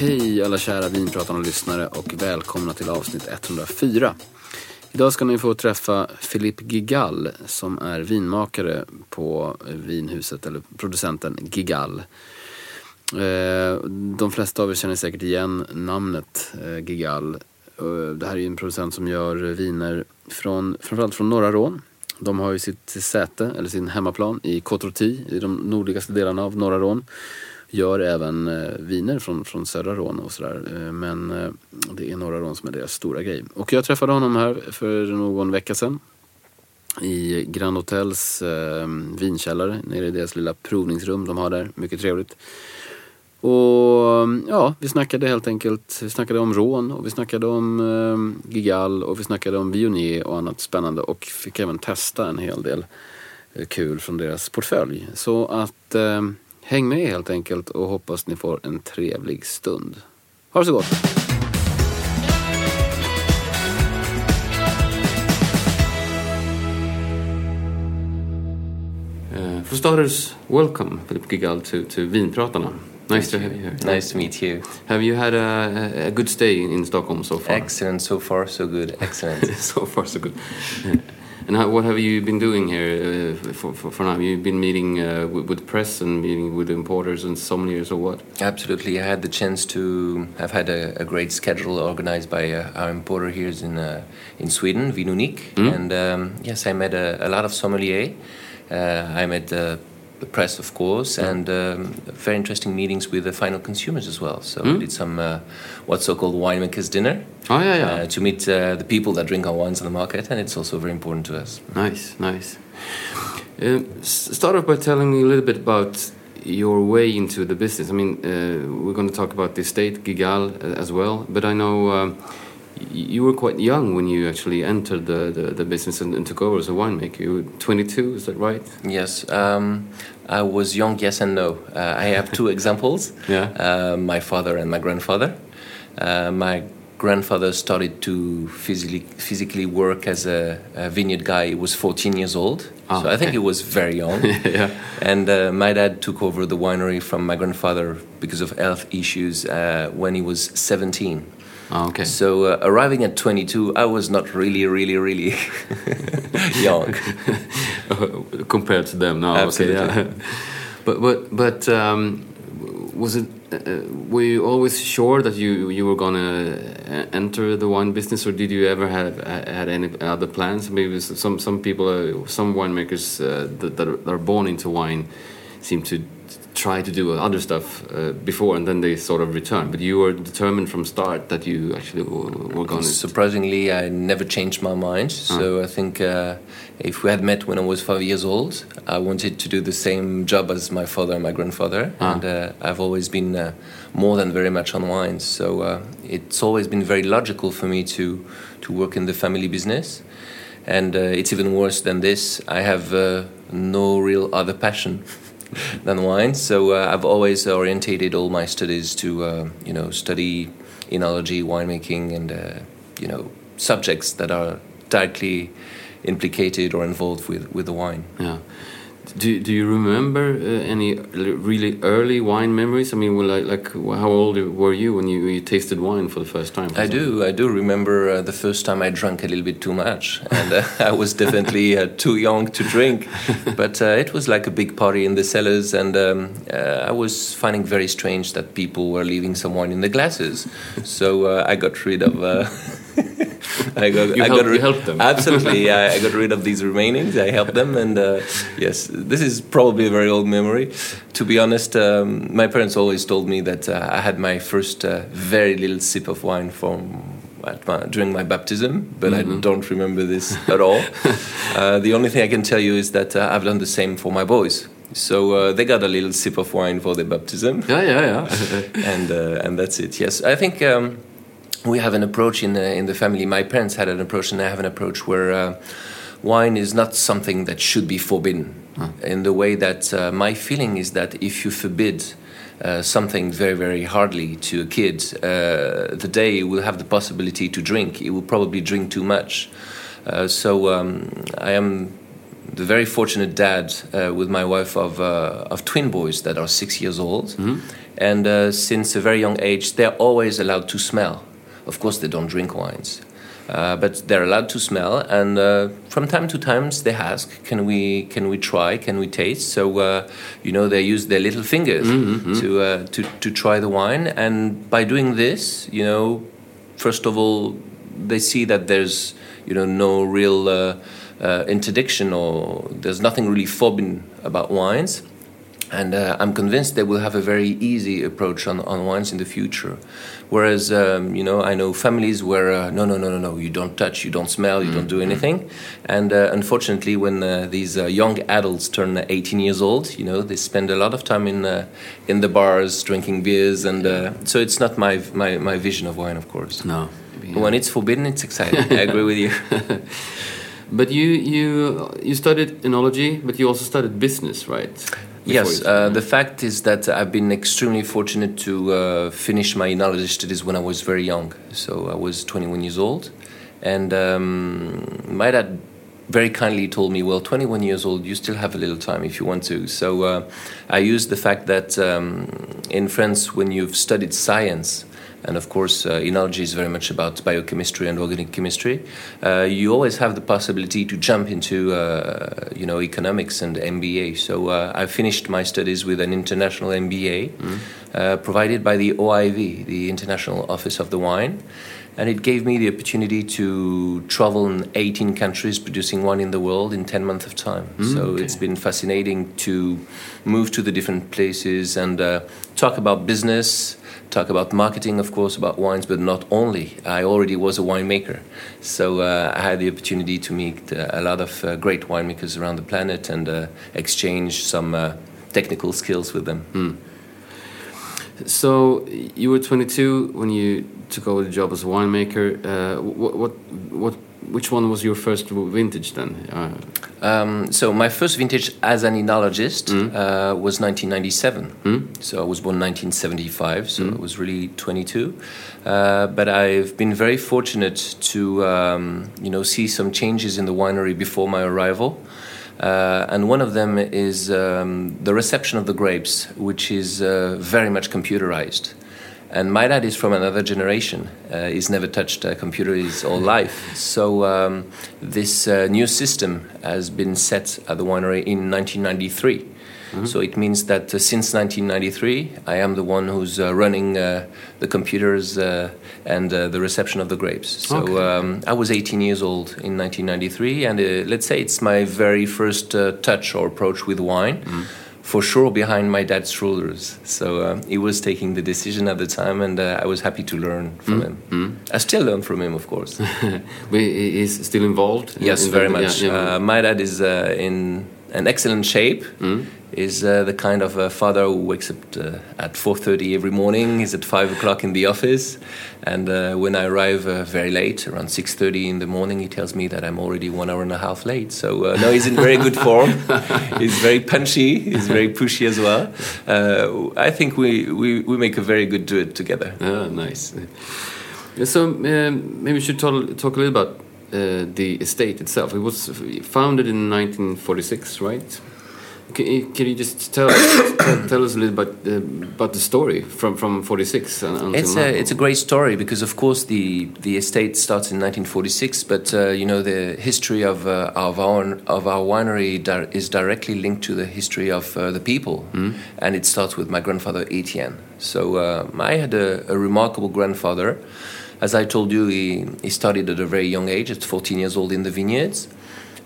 Hej alla kära vinpratande och lyssnare och välkomna till avsnitt 104. Idag ska ni få träffa Philippe Gigall som är vinmakare på vinhuset, eller producenten Gigall. Eh, de flesta av er känner säkert igen namnet eh, Gigall. Eh, det här är ju en producent som gör viner från, framförallt från norra Rån. De har ju sitt säte, eller sin hemmaplan, i Cotroti, i de nordligaste delarna av norra Rån. Gör även eh, viner från, från södra Rån och sådär. Eh, men eh, det är norra Rån som är deras stora grej. Och jag träffade honom här för någon vecka sedan. I Grand Hotels eh, vinkällare, nere i deras lilla provningsrum de har där. Mycket trevligt. Och ja, vi snackade helt enkelt, vi snackade om rån och vi snackade om eh, Gigal och vi snackade om vionier och annat spännande och fick även testa en hel del eh, kul från deras portfölj. Så att eh, häng med helt enkelt och hoppas ni får en trevlig stund. Ha det så gott! Uh, for starters, welcome Philip Gigal to, to Vinpratarna. Nice to have you here. Nice to meet you. Have you had a, a good stay in Stockholm so far? Excellent so far, so good. Excellent. so far, so good. and how, what have you been doing here uh, for, for, for now? You've been meeting uh, with, with press and meeting with importers and sommeliers or what? Absolutely. I had the chance to have had a, a great schedule organized by uh, our importer here in, uh, in Sweden, Vinunic. Mm. And um, yes, I met a, a lot of sommeliers. Uh, I met uh, the press, of course, and um, very interesting meetings with the final consumers as well. So we did some uh, what's so-called winemakers dinner Oh, yeah, yeah. uh, to meet uh, the people that drink our wines on the market, and it's also very important to us. Nice, nice. Uh, start off by telling me a little bit about your way into the business. I mean, uh, we're going to talk about the estate, Guigal, uh, as well, but I know um, you were quite young when you actually entered the, the, the business and, and took over as a winemaker. You were 22, is that right? Yes, um, I was young, yes and no. Uh, I have two examples. Yeah. Uh, my father and my grandfather. Uh, my grandfather started to physically physically work as a, a vineyard guy. He was 14 years old, Ah, so I think okay. he was very young. yeah. And uh, my dad took over the winery from my grandfather because of health issues uh, when he was 17. Oh, okay. So uh, arriving at 22, I was not really, really, really young. compared to them now. Okay, Absolutely. yeah. but but but um, was it? Uh, were you always sure that you you were gonna uh, enter the wine business, or did you ever have had any other plans? Maybe some some people, uh, some winemakers uh, that, that are born into wine, seem to try to do other stuff uh, before, and then they sort of return. But you were determined from start that you actually were, going to. Surprisingly, I never changed my mind. So I think uh, if we had met when I was five years old, I wanted to do the same job as my father and my grandfather. Ah. And uh, I've always been uh, more than very much on wine. So uh, it's always been very logical for me to, to work in the family business. And uh, it's even worse than this. I have uh, no real other passion. than wine, so uh, I've always orientated all my studies to, uh, you know, study enology, winemaking, and uh, you know subjects that are directly implicated or involved with, with the wine. Yeah. Do, do you remember uh, any really early wine memories? I mean, well, like, like how old were you when you, you tasted wine for the first time? I do. I do remember uh, the first time I drank a little bit too much, and uh, I was definitely uh, too young to drink. But uh, it was like a big party in the cellars, and um, uh, I was finding very strange that people were leaving some wine in the glasses. So I got rid of. I got, you, I helped, got you helped them. Absolutely, I, I, got rid of these remainings. I helped them, and uh, yes, this is probably a very old memory. To be honest, um, my parents always told me that uh, I had my first uh, very little sip of wine from my, during my baptism, but mm -hmm. I mm-hmm. don't remember this at all. Uh, the only thing I can tell you is that uh, I've done the same for my boys. So uh, they got a little sip of wine for their baptism. Yeah, yeah, yeah. and uh, and that's it. Yes, I think um, we have an approach in the, in the family. My parents had an approach, and I have an approach where uh, wine is not something that should be forbidden. Huh. In the way that uh, my feeling is that if you forbid uh, something very, very hardly to a kid, uh, the day he will have the possibility to drink, it will probably drink too much. Uh, so um, I am the very fortunate dad uh, with my wife of, of twin boys that are six years old. Mm-hmm. And since a very young age, they're always allowed to smell. Of course, they don't drink wines. Uh, but they're allowed to smell, and uh, from time to time they ask, "Can we? Can we try? Can we taste?" So uh, you know they use their little fingers mm-hmm. to, uh, to to try the wine, and by doing this, you know, first of all, they see that there's you know no real uh, uh, interdiction or there's nothing really forbidden about wines and uh, I'm convinced they will have a very easy approach on, on wines in the future. Whereas, um, you know, I know families where uh, no, no, no, no, no, you don't touch, you don't smell, you mm. don't do mm-hmm. anything. And uh, unfortunately, when uh, these uh, young adults turn 18 years old, you know, they spend a lot of time in uh, in the bars drinking beers, and so it's not my, my my vision of wine, of course. No. Yeah. When it's forbidden, it's exciting. I agree with you. But you you you studied enology, but you also studied business, right? Yes, uh, the fact is that I've been extremely fortunate to uh, finish my enology studies when I was very young. So I was 21 years old, and um, my dad very kindly told me, "Well, 21 years old, you still have a little time if you want to." So uh, I used the fact that um, in France, when you've studied science, and of course, uh, enology is very much about biochemistry and organic chemistry. Uh, you always have the possibility to jump into, uh, you know, economics and MBA. So uh, I finished my studies with an international MBA mm. provided by the OIV, the International Office of the Wine and it gave me the opportunity to travel in 18 countries producing one in the world in 10 months of time mm, so okay. it's been fascinating to move to the different places and uh, talk about business talk about marketing, of course, about wines, but not only. I already was a winemaker, so uh, I had the opportunity to meet uh, a lot of uh, great winemakers around the planet and uh, exchange some uh, technical skills with them. Mm. So you were 22 when you took over the job as a winemaker. Uh, what, what, what which one was your first vintage then? Uh, um, so my first vintage as an enologist mm. uh, was 1997. Mm. So I was born 1975, so mm. I was really 22. Uh, but I've been very fortunate to um, you know see some changes in the winery before my arrival. Uh, and one of them is um, the reception of the grapes, which is uh, very much computerized. And my dad is from another generation. Uh, he's never touched a computer his whole life. So um, this uh, new system has been set at the winery in 1993. Mm-hmm. So it means that uh, since 1993, I am the one who's uh, running uh, the computers uh, and the reception of the grapes. So okay. um, I was 18 years old in 1993, and let's say it's my very first touch or approach with wine. Mm for sure behind my dad's shoulders. So uh, he was taking the decision at the time, and uh, I was happy to learn from mm. him. Mm. I still learn from him, of course. but he's still involved. Yes, in very much. Yeah, yeah. Uh, my dad is uh, in an excellent shape. Mm is uh, the kind of a father who wakes up uh, at 4.30 every morning. He's at 5 o'clock in the office. And uh, when i arrive uh, very late around 6.30 in the morning he tells me that i'm already one hour and a half late. So uh, no he's in very good form. He's very punchy. He's very pushy as well. Uh, i think we, we, we make a very good duet together. Oh, nice. So um, maybe we should talk, talk a little about uh, the estate itself. It was founded in 1946, right? Can you, can you just tell tell us a little bit about, uh, about the story from from 46 until it's now? a it's a great story because of course the the estate starts in 1946, but uh, you know the history of uh, of our of our winery is directly linked to the history of uh, the people, Mm. and it starts with my grandfather Etienne. So uh, I had a, a remarkable grandfather. As I told you, he, he started at a very young age, at 14 years old, in the vineyards.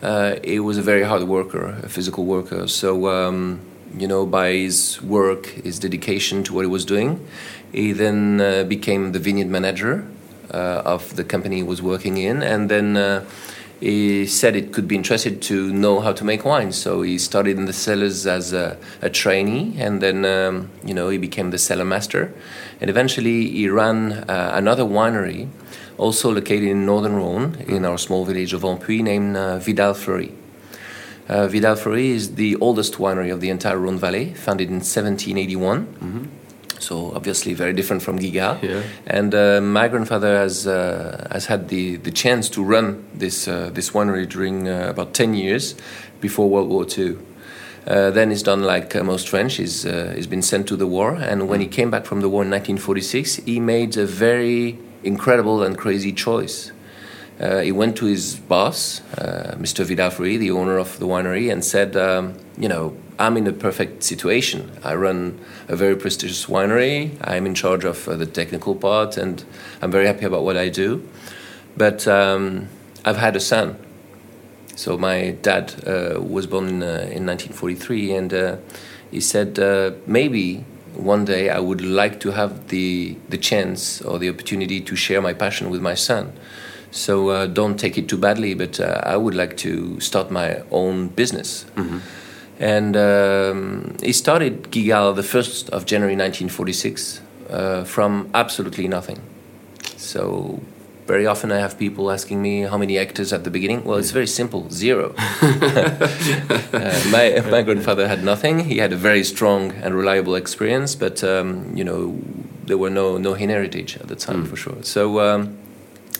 Uh, he was a very hard worker, a physical worker. So, um, you know, by his work, his dedication to what he was doing, he then uh, became the vineyard manager uh, of the company he was working in. And then uh, he said it could be interested to know how to make wine. So he started in the cellars as a, a trainee, and then, um, you know, he became the cellar master. And eventually he ran uh, another winery also located in northern Rhone, in our small village of Ampuis, named uh, Vidal Fleury. Uh, Vidal Fleury is the oldest winery of the entire Rhone Valley, founded in 1781. So obviously very different from Guigal. Yeah. And uh, my grandfather has uh, has had the, the chance to run this uh, this winery during uh, about 10 years before World War II. Uh, then he's done like uh, most French. He's, uh, he's been sent to the war, and when he came back from the war in 1946, he made a very incredible and crazy choice. Uh, he went to his boss, uh, Mr. Vidal Fleury, the owner of the winery, and said, um, "You know, I'm in a perfect situation. I run a very prestigious winery. I'm in charge of uh, the technical part, and I'm very happy about what I do. But um, I've had a son, so my dad uh, was born in, uh, in 1943, and uh, he said maybe one day I would like to have the the chance or the opportunity to share my passion with my son. So uh, don't take it too badly, but uh, I would like to start my own business. And um, he started Guigal the 1st of January 1946 uh, from absolutely nothing. So very often I have people asking me how many actors at the beginning. Well, it's very simple, zero. uh, my, my grandfather had nothing. He had a very strong and reliable experience, but um, you know there were no no heritage at the time for sure. So um,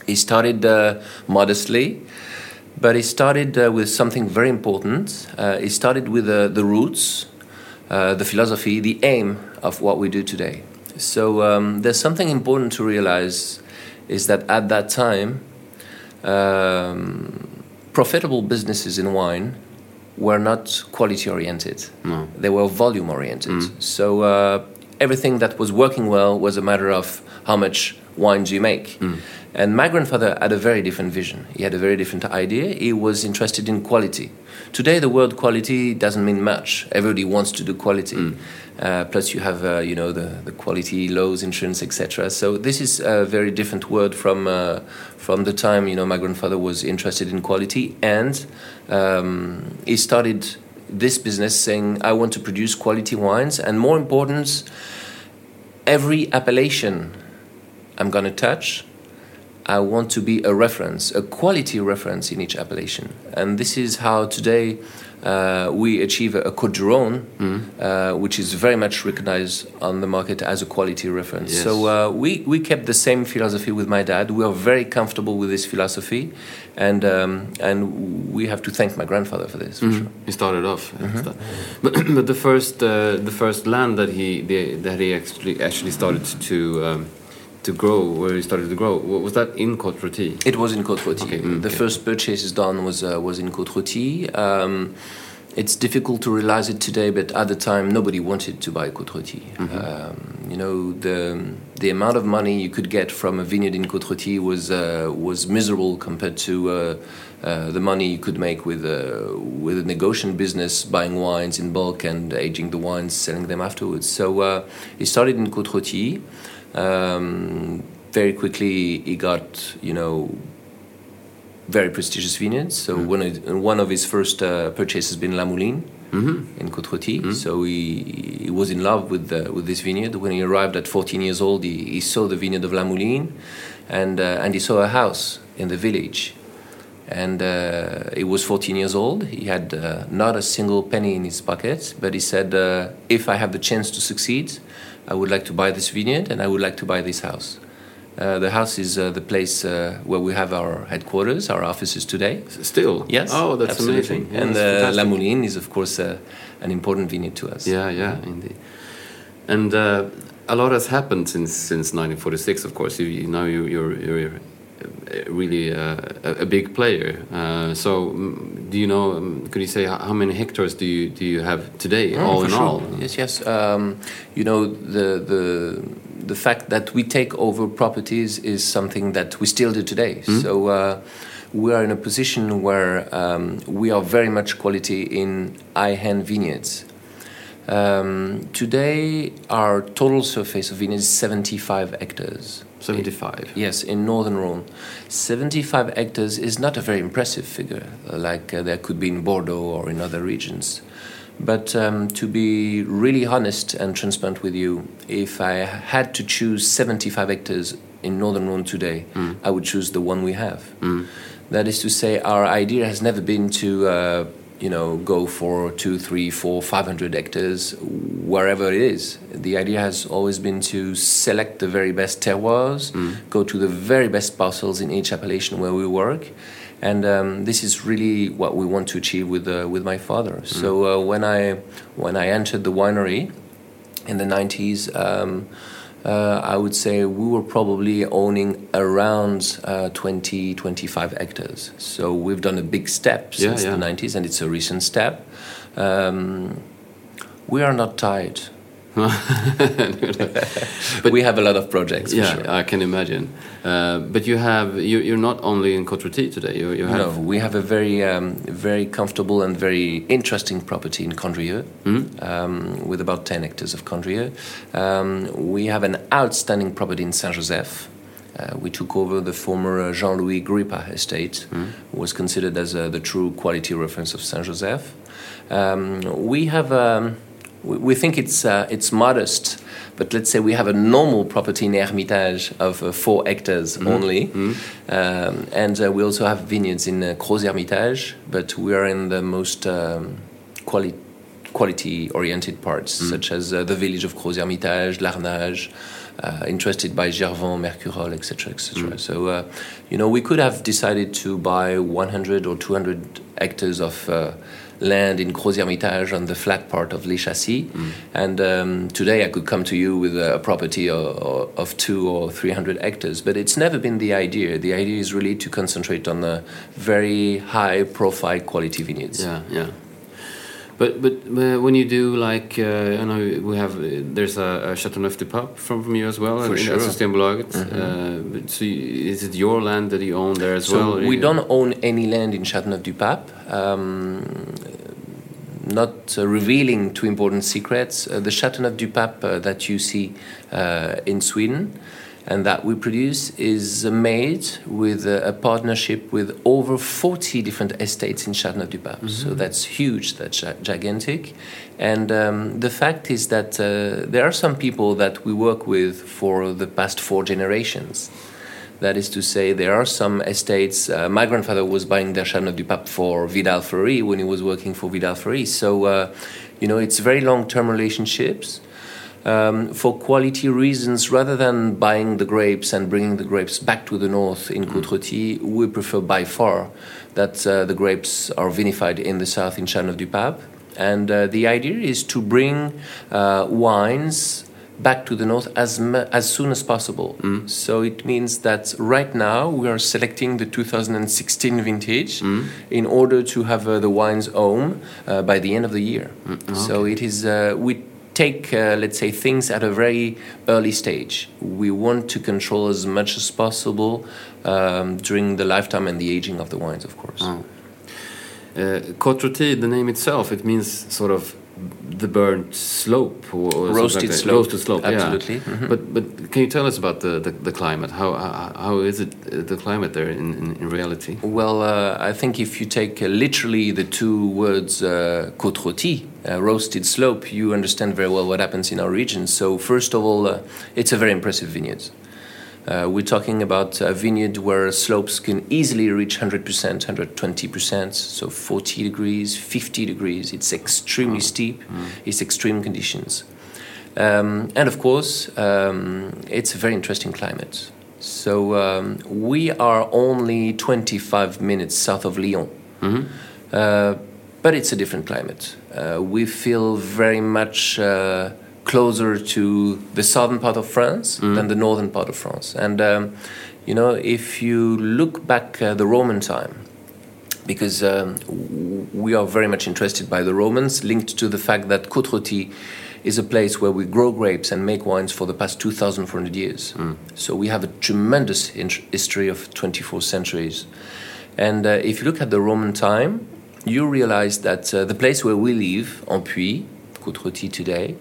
he started uh, modestly, but he started uh, with something very important. Uh, he started with uh, the roots, uh, the philosophy, the aim of what we do today. So um, there's something important to realize is that at that time, um, profitable businesses in wine were not quality oriented. No. They were volume oriented. So uh, everything that was working well was a matter of how much wines you make. And my grandfather had a very different vision. He had a very different idea. He was interested in quality. Today, the word quality doesn't mean much. Everybody wants to do quality. Uh, plus, you have uh, you know the, the quality laws, insurance, etc. So this is a very different word from uh, from the time you know my grandfather was interested in quality, and um, he started this business saying, "I want to produce quality wines, and more important, every appellation I'm going to touch." I want to be a reference, a quality reference in each appellation. And this is how today uh, we achieve a, du Rhône, uh, which is very much recognized on the market as a quality reference. Yes. So uh, we, we kept the same philosophy with my dad. We are very comfortable with this philosophy. And, um, and we have to thank my grandfather for this, for sure. He started off, as that. but but the first uh, the first land that he the, that he actually actually started to um, to grow, where he started to grow, was that in Côte Rôtie? It was in Côte Rôtie. Okay, mm, the okay. first purchase done was uh, was in Côte Rôtie. Um, it's difficult to realize it today, but at the time, nobody wanted to buy Côte Rôtie. Mm-hmm. Um, you know, the the amount of money you could get from a vineyard in Côte Rôtie was uh, was miserable compared to. Uh, uh, the money you could make with uh, with a negotiation business, buying wines in bulk and aging the wines, selling them afterwards. So uh, he started in Côte Rôtie. Um, very quickly, he got you know very prestigious vineyards. So one of one of his first uh, purchases been La Mouline in Côte Rôtie. So he, he was in love with the, with this vineyard. When he arrived at 14 years old, he, he saw the vineyard of La Mouline, and uh, and he saw a house in the village. And uh, he was 14 years old. He had uh, not a single penny in his pocket, but he said, uh, "If I have the chance to succeed, I would like to buy this vineyard and I would like to buy this house." Uh, the house is uh, the place uh, where we have our headquarters, our offices today. Still? Yes. Oh, that's absolutely. amazing. Yeah, and that's uh, La. Mouline is, of course, uh, an important vineyard to us. Yeah, yeah, indeed. And uh, a lot has happened since since 1946. Of course, you, you now you, you're you're really uh, a, big player. Uh, so, mm, do you know? Um, could you say how, many hectares do you do you have today, Oh, all in sure. all? Yes, yes. Um, you know, the the the fact that we take over properties is something that we still do today. So uh, we are in a position where um, we are very much quality in high-end vineyards. Um, today, our total surface of vineyards is 75 hectares. 75. Yes, in northern Rhone. 75 hectares is not a very impressive figure, like uh, there could be in Bordeaux or in other regions. But um, to be really honest and transparent with you, if I had to choose 75 hectares in northern Rhone today, I would choose the one we have. That is to say, our idea has never been to, uh, you know, go for two, three, four, five hundred hectares wherever it is. The idea has always been to select the very best terroirs, go to the very best parcels in each appellation where we work, and um, this is really what we want to achieve with uh, with my father. So uh, when I when I entered the winery in the 90s, um, uh, I would say we were probably owning around uh, 20, 25 hectares. So we've done a big step since yeah. the 90s, and it's a recent step. Um, we are not tired. But- we have a lot of projects. yeah, sure. I can imagine. Uh, but you have you, you're not only in Rôtie today. You, you have No, we have a very, um, very comfortable and very interesting property in Condrieu, um, with about 10 hectares of Condrieu. Um, we have an outstanding property in Saint Joseph. Uh, we took over the former uh, Jean-Louis Grippat estate, who was considered as uh, the true quality reference of Saint Joseph. Um, we have, um, we, we think it's uh, it's modest, but let's say we have a normal property in Hermitage of uh, four hectares only, um, and uh, we also have vineyards in uh, Crozes Hermitage, but we are in the most um, quali- quality oriented parts, such as uh, the village of Crozes Hermitage, Larnage. Uh, interested by Gervans, Mercurol, etc., etc. So, uh, you know, we could have decided to buy 100 or 200 hectares of uh, land in Crozes Hermitage on the flat part of Les Chassis, and um, today I could come to you with a property of, of two or 300 hectares. But it's never been the idea. The idea is really to concentrate on the very high profile quality vineyards. Yeah, yeah. But but uh, when you do like uh, I know we have uh, there's a, a Chateauneuf du Pape from from you as well For in, sure. Uh, but so you, is it your land that you own there as So well? we you- don't own any land in Châteauneuf-du-Pape. Um, not uh, revealing too important secrets. Uh, the Châteauneuf-du-Pape uh, that you see uh, in Sweden and that we produce is uh, made with uh, a partnership with over 40 different estates in Châteauneuf-du-Pape. So that's huge, that's gigantic. And um, the fact is that uh, there are some people that we work with for the past four generations. That is to say, there are some estates. Uh, my grandfather was buying the Châteauneuf du Pape for Vidal Fleury when he was working for Vidal Fleury. So, uh, you know, it's very long term relationships. Um, for quality reasons, rather than buying the grapes and bringing the grapes back to the north in Côte Rôtie, we prefer by far that uh, the grapes are vinified in the south in Châteauneuf du Pape. And uh, the idea is to bring uh, wines back to the north as as soon as possible. So it means that right now we are selecting the 2016 vintage in order to have uh, the wines home uh, by the end of the year. So it is uh, we take uh, let's say things at a very early stage. We want to control as much as possible um, during the lifetime and the aging of the wines, of course. Uh, Côte Rôtie, the name itself, it means sort of the burnt slope or, or Roasted like slope. Roasted slope, Absolutely. Yeah. Mhm. But but can you tell us about the, the, the climate? How, how how is it uh, the climate there in, in, in reality? Well, uh, I think if you take uh, literally the two words uh, côte rôtie, uh, roasted slope, you understand very well what happens in our region. So, first of all, uh, it's a very impressive vineyard. Uh, we're talking about a vineyard where slopes can easily reach 100%, 120%, so 40 degrees, 50 degrees. It's extremely steep, it's extreme conditions. Um, and of course, um, it's a very interesting climate. So um, we are only 25 minutes south of Lyon. Uh, but it's a different climate. Uh, we feel very much uh, closer to the southern part of France than the northern part of France. And, um, you know, if you look back uh, the Roman time, because um, we are very much interested by the Romans, linked to the fact that Côte-Rôtie is a place where we grow grapes and make wines for the past 2,400 years. So we have a tremendous history of 24 centuries. And uh, if you look at the Roman time, you realize that uh, the place where we live, Ampuis, Côte-Rôtie today,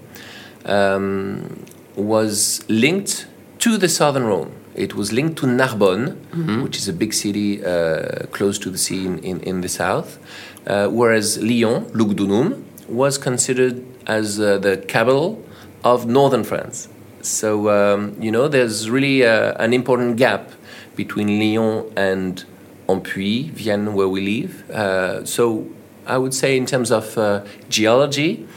um, was linked to the southern Rhone. It was linked to Narbonne, which is a big city uh, close to the sea in, in, in the south, uh, whereas Lyon, Lugdunum, was considered as uh, the capital of northern France. So, um, you know, there's really uh, an important gap between Lyon and Ampuis, Vienne, where we live. Uh, so, I would say, in terms of uh, geology,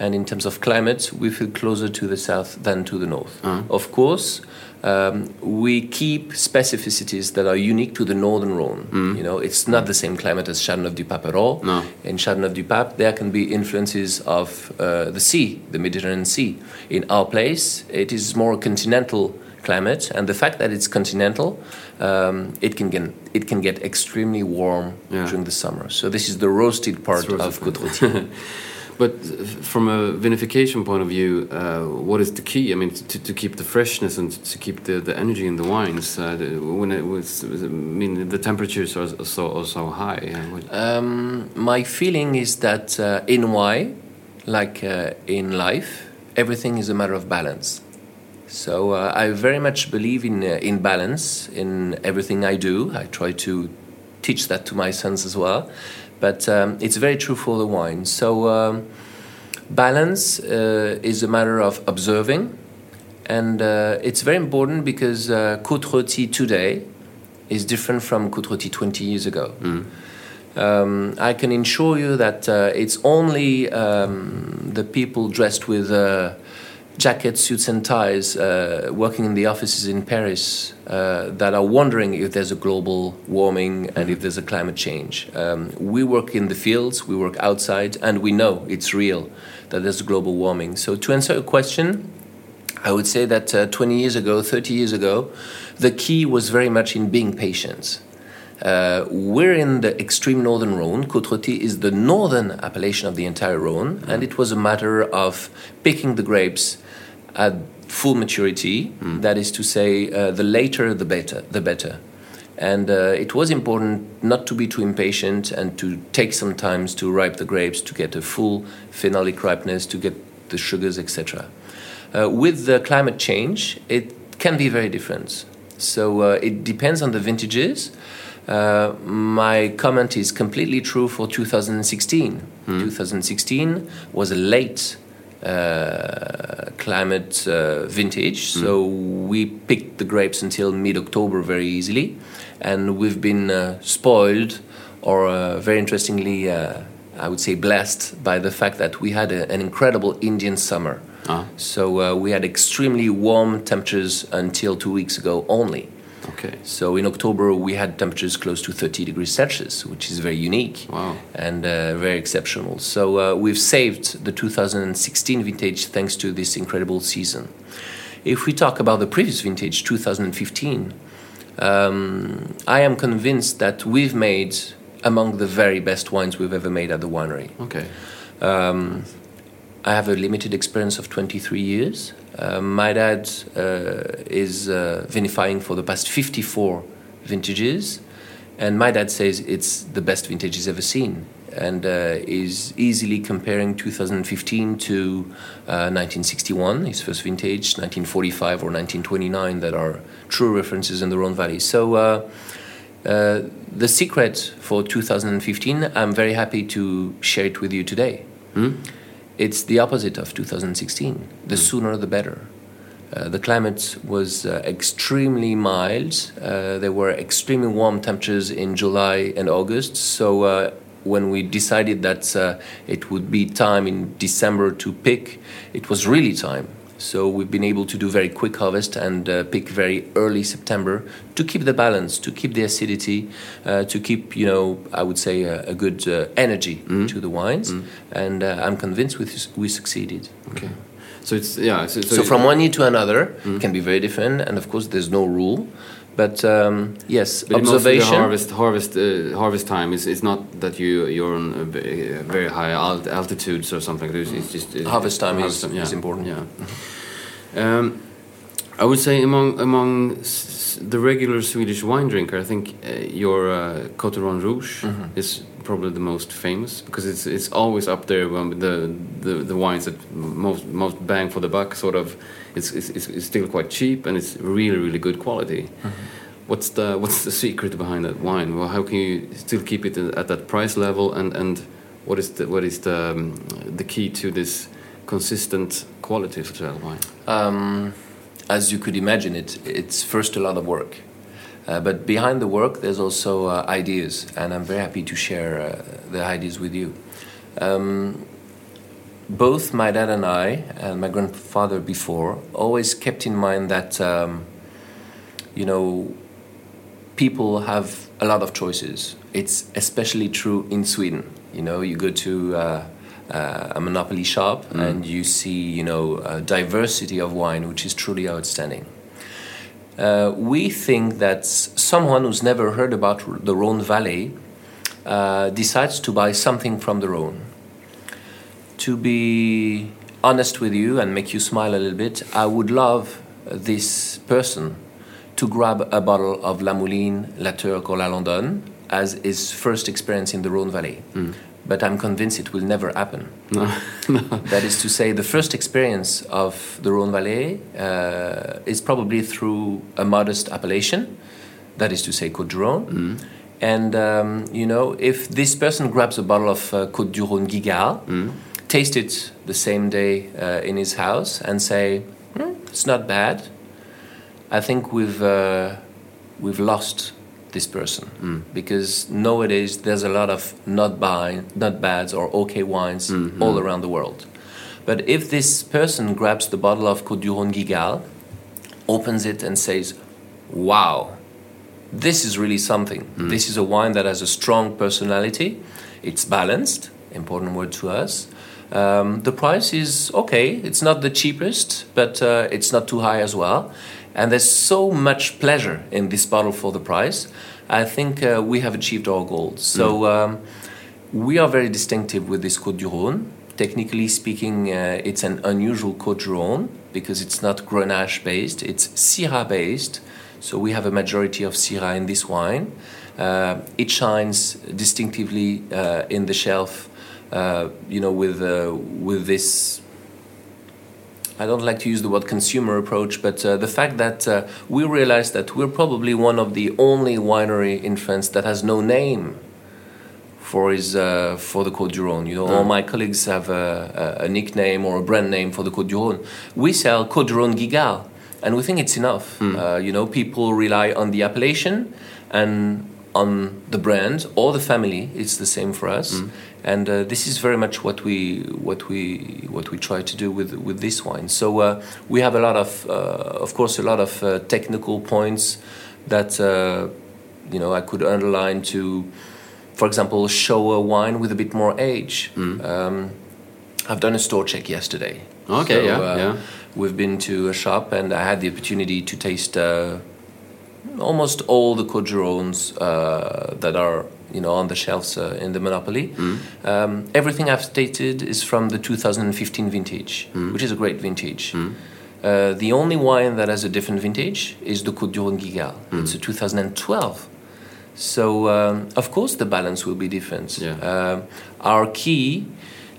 and in terms of climate, we feel closer to the south than to the north. Of course, um, we keep specificities that are unique to the northern Rhone. You know, it's not the same climate as Châteauneuf-du-Pape at all. No. In Châteauneuf-du-Pape, there can be influences of uh, the sea, the Mediterranean Sea. In our place, it is more a continental climate, and the fact that it's continental, um, it can get it can get extremely warm Yeah. during the summer. So this is the roasted part of roasted. But from a vinification point of view, uh, what is the key? I mean, to, to keep the freshness and to keep the, the energy in the wines. Uh, when it was, I mean, the temperatures are so are so high. Um, my feeling is that uh, in wine, like uh, in life, everything is a matter of balance. So uh, I very much believe in uh, in balance in everything I do. I try to teach that to my sons as well, but um, it's very true for the wine. So um, balance uh, is a matter of observing, and uh, it's very important because uh, Côte-Rôtie today is different from Côte-Rôtie 20 years ago. Um, I can assure you that uh, it's only um, the people dressed with uh, jackets, suits, and ties uh, working in the offices in Paris uh, that are wondering if there's a global warming and if there's a climate change. Um, we work in the fields, we work outside, and we know it's real that there's a global warming. So, to answer your question, I would say that uh, 20 years ago, 30 years ago, the key was very much in being patient. Uh, we're in the extreme northern Rhone. Côte-Rôtie is the northern appellation of the entire Rhone, and it was a matter of picking the grapes at full maturity. That is to say, uh, the later the better. The better. And uh, it was important not to be too impatient and to take some time to ripe the grapes to get a full phenolic ripeness, to get the sugars, etc. Uh, with the climate change, it can be very different. So uh, it depends on the vintages. Uh, my comment is completely true for 2016. 2016 was a late uh, climate uh, vintage, so we picked the grapes until mid October very easily, and we've been uh, spoiled or uh, very interestingly, uh, I would say, blessed by the fact that we had a, an incredible Indian summer. Ah. So uh, we had extremely warm temperatures until two weeks ago only. Okay. So in October we had temperatures close to 30 degrees Celsius, which is very unique Wow. and uh, very exceptional. So uh, we've saved the 2016 vintage thanks to this incredible season. If we talk about the previous vintage, 2015, um, I am convinced that we've made among the very best wines we've ever made at the winery. Okay. Um, I have a limited experience of 23 years. Uh, my dad uh, is uh, vinifying for the past 54 vintages, and my dad says it's the best vintage he's ever seen, and uh, is easily comparing 2015 to uh, 1961, his first vintage, 1945 or 1929, that are true references in the Rhone Valley. So. Uh, uh, the secret for 2015, I'm very happy to share it with you today. It's the opposite of 2016. The sooner the better. Uh, the climate was uh, extremely mild. Uh, there were extremely warm temperatures in July and August. So uh, when we decided that uh, it would be time in December to pick, it was really time. So we've been able to do very quick harvest and uh, pick very early September to keep the balance, to keep the acidity, uh, to keep, you know, I would say a, a good uh, energy Mm. to the wines. And uh, I'm convinced we, we succeeded. Okay. So it's yeah. So, So, from one year to another it can be very different, and of course there's no rule. But um, yes, But observation. harvest harvest uh, harvest time is it's not that you you're on a very high alt altitudes or something. It's, it's just it's, Harvest time harvest is- is important. Yeah. Um, I would say among among s- the regular Swedish wine drinker, I think uh, your uh, Coteron Rouge Mm-hmm. is probably the most famous because it's it's always up there when the the, the wines that most most bang for the buck sort of. It's, it's, it's it's still quite cheap and it's really really good quality. What's the what's the secret behind that wine? Well, how can you still keep it at that price level and and what is the what is the um, the key to this consistent quality of trail wine? Um, as you could imagine, it it's first a lot of work, uh, but behind the work there's also uh, ideas, and I'm very happy to share uh, the ideas with you. Um, both my dad and I, and my grandfather before, always kept in mind that um, you know people have a lot of choices. It's especially true in Sweden. You know, you go to uh, uh, a monopoly shop and you see, you know, a diversity of wine, which is truly outstanding. Uh, we think that someone who's never heard about the Rhone Valley uh, decides to buy something from the Rhone. To be honest with you and make you smile a little bit, I would love this person to grab a bottle of La Mouline, La Turque, or La Landonne as his first experience in the Rhone Valley. But I'm convinced it will never happen. No, no. That is to say, the first experience of the Rhone Valley uh, is probably through a modest appellation, that is to say, Côte du Rhône. And, um, you know, if this person grabs a bottle of uh, Côte du Rhône Guigal, taste it the same day uh, in his house, and say, "Hmm, it's not bad, I think we've, uh, we've lost this person because nowadays there's a lot of not buy, not bads or okay wines all around the world. But if this person grabs the bottle of Côte du Rhône Guigal, opens it and says, "Wow, this is really something. This is a wine that has a strong personality. It's balanced, important word to us. Um, the price is okay. It's not the cheapest, but uh, it's not too high as well. And there's so much pleasure in this bottle for the price. I think uh, we have achieved our goals. So um, we are very distinctive with this Côte du Rhône. Technically speaking, uh, it's an unusual Côte du Rhône because it's not Grenache based, it's Syrah based. So we have a majority of Syrah in this wine. Uh, it shines distinctively uh, in the shelf, uh, you know, with uh, with this. I don't like to use the word consumer approach, but uh, the fact that uh, we realize that we're probably one of the only winery in France that has no name for his uh, for the Côte du Rhône. You know, all my colleagues have a, a, a nickname or a brand name for the Côte du Rhône. We sell Côte du Rhône Guigal, and we think it's enough. Uh, you know, people rely on the appellation and on the brand or the family. It's the same for us, and uh, this is very much what we what we what we try to do with with this wine. So uh, we have a lot of, uh, of course, a lot of uh, technical points that uh, you know I could underline to for example, show a wine with a bit more age. Um, I've done a store check yesterday. Okay, yeah, uh, yeah. We've been to a shop and I had the opportunity to taste uh, almost all the uh, that are you know on the shelves uh, in the Monopoly. Um, everything I've stated is from the 2015 vintage, which is a great vintage. Uh, the only wine that has a different vintage is the Côte Rhône Guigal. It's a 2012. So um, of course the balance will be different. Yeah. Um, our key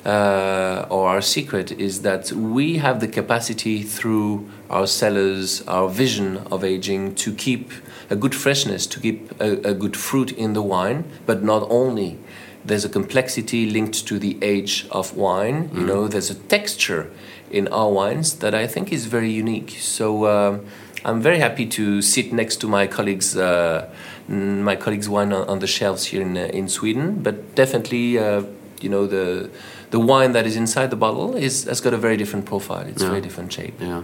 uh, or our secret is that we have the capacity through our cellars, our vision of aging, to keep a good freshness, to keep a, a good fruit in the wine, but not only. There's a complexity linked to the age of wine. You know, there's a texture in our wines that I think is very unique. So uh, I'm very happy to sit next to my colleagues, uh, my colleagues' wine on, on the shelves here in uh, in Sweden. But definitely, uh, you know the the wine that is inside the bottle is has got a very different profile. It's Yeah. very different shape. Yeah.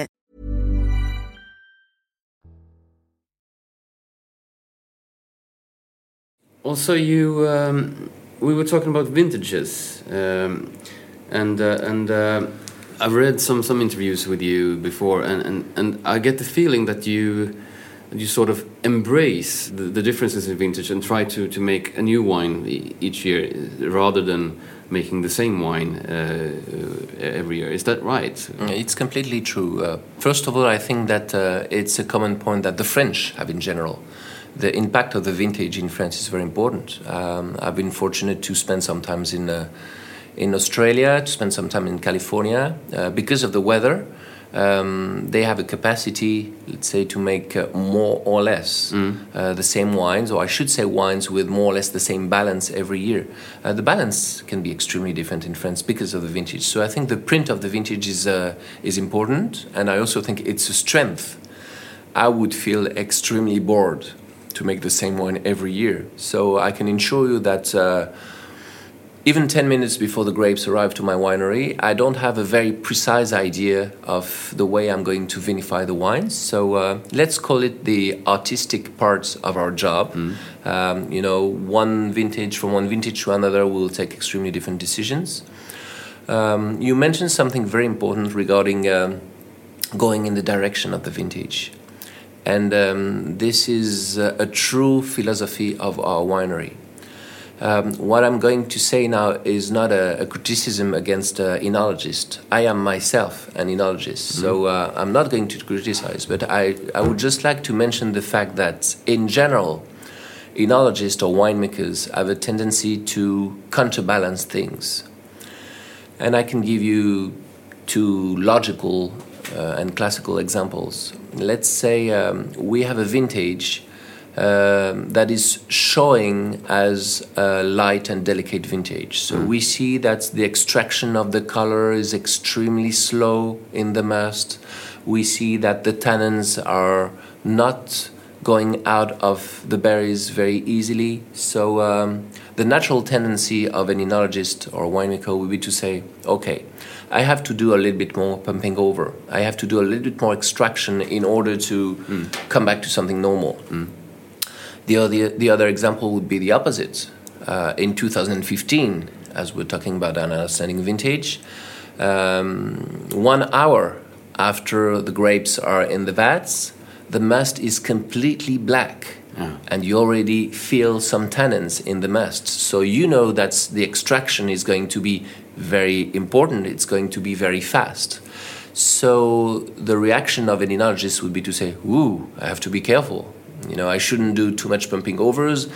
Also, you um, we were talking about vintages, um, and uh, and uh, I've read some some interviews with you before, and, and, and I get the feeling that you you sort of embrace the, the differences in vintage and try to, to make a new wine each year rather than making the same wine uh, every year. Is that right? It's completely true. Uh, first of all, I think that uh, it's a common point that the French have in general. The impact of the vintage in France is very important. Um, I've been fortunate to spend some time in uh, in Australia, to spend some time in California. Uh, because of the weather, um, they have a capacity, let's say, to make uh, more or less uh, the same wines, or I should say, wines with more or less the same balance every year. Uh, the balance can be extremely different in France because of the vintage. So I think the print of the vintage is uh, is important, and I also think it's a strength. I would feel extremely bored to make the same wine every year. So I can ensure you that. Uh, even 10 minutes before the grapes arrive to my winery, I don't have a very precise idea of the way I'm going to vinify the wines. So uh, let's call it the artistic parts of our job. Um, you know, one vintage from one vintage to another will take extremely different decisions. Um, you mentioned something very important regarding um, going in the direction of the vintage. And um, this is uh, a true philosophy of our winery. Um, what I'm going to say now is not a, a criticism against uh, enologists. I am myself an enologist, so uh, I'm not going to criticize, but I, I would just like to mention the fact that, in general, enologists or winemakers have a tendency to counterbalance things. And I can give you two logical uh, and classical examples. Let's say um, we have a vintage um, that is showing as a light and delicate vintage. So we see that the extraction of the color is extremely slow in the must. We see that the tannins are not going out of the berries very easily. So um, the natural tendency of an enologist or winemaker would be to say, okay, I have to do a little bit more pumping over. I have to do a little bit more extraction in order to come back to something normal. The other, the other example would be the opposite. Uh, in 2015, as we're talking about an outstanding vintage, um, one hour after the grapes are in the vats, the must is completely black. Yeah. And you already feel some tannins in the must. So you know that the extraction is going to be very important, it's going to be very fast. So the reaction of an enologist would be to say, "Ooh, I have to be careful. You know, I shouldn't do too much pumping overs.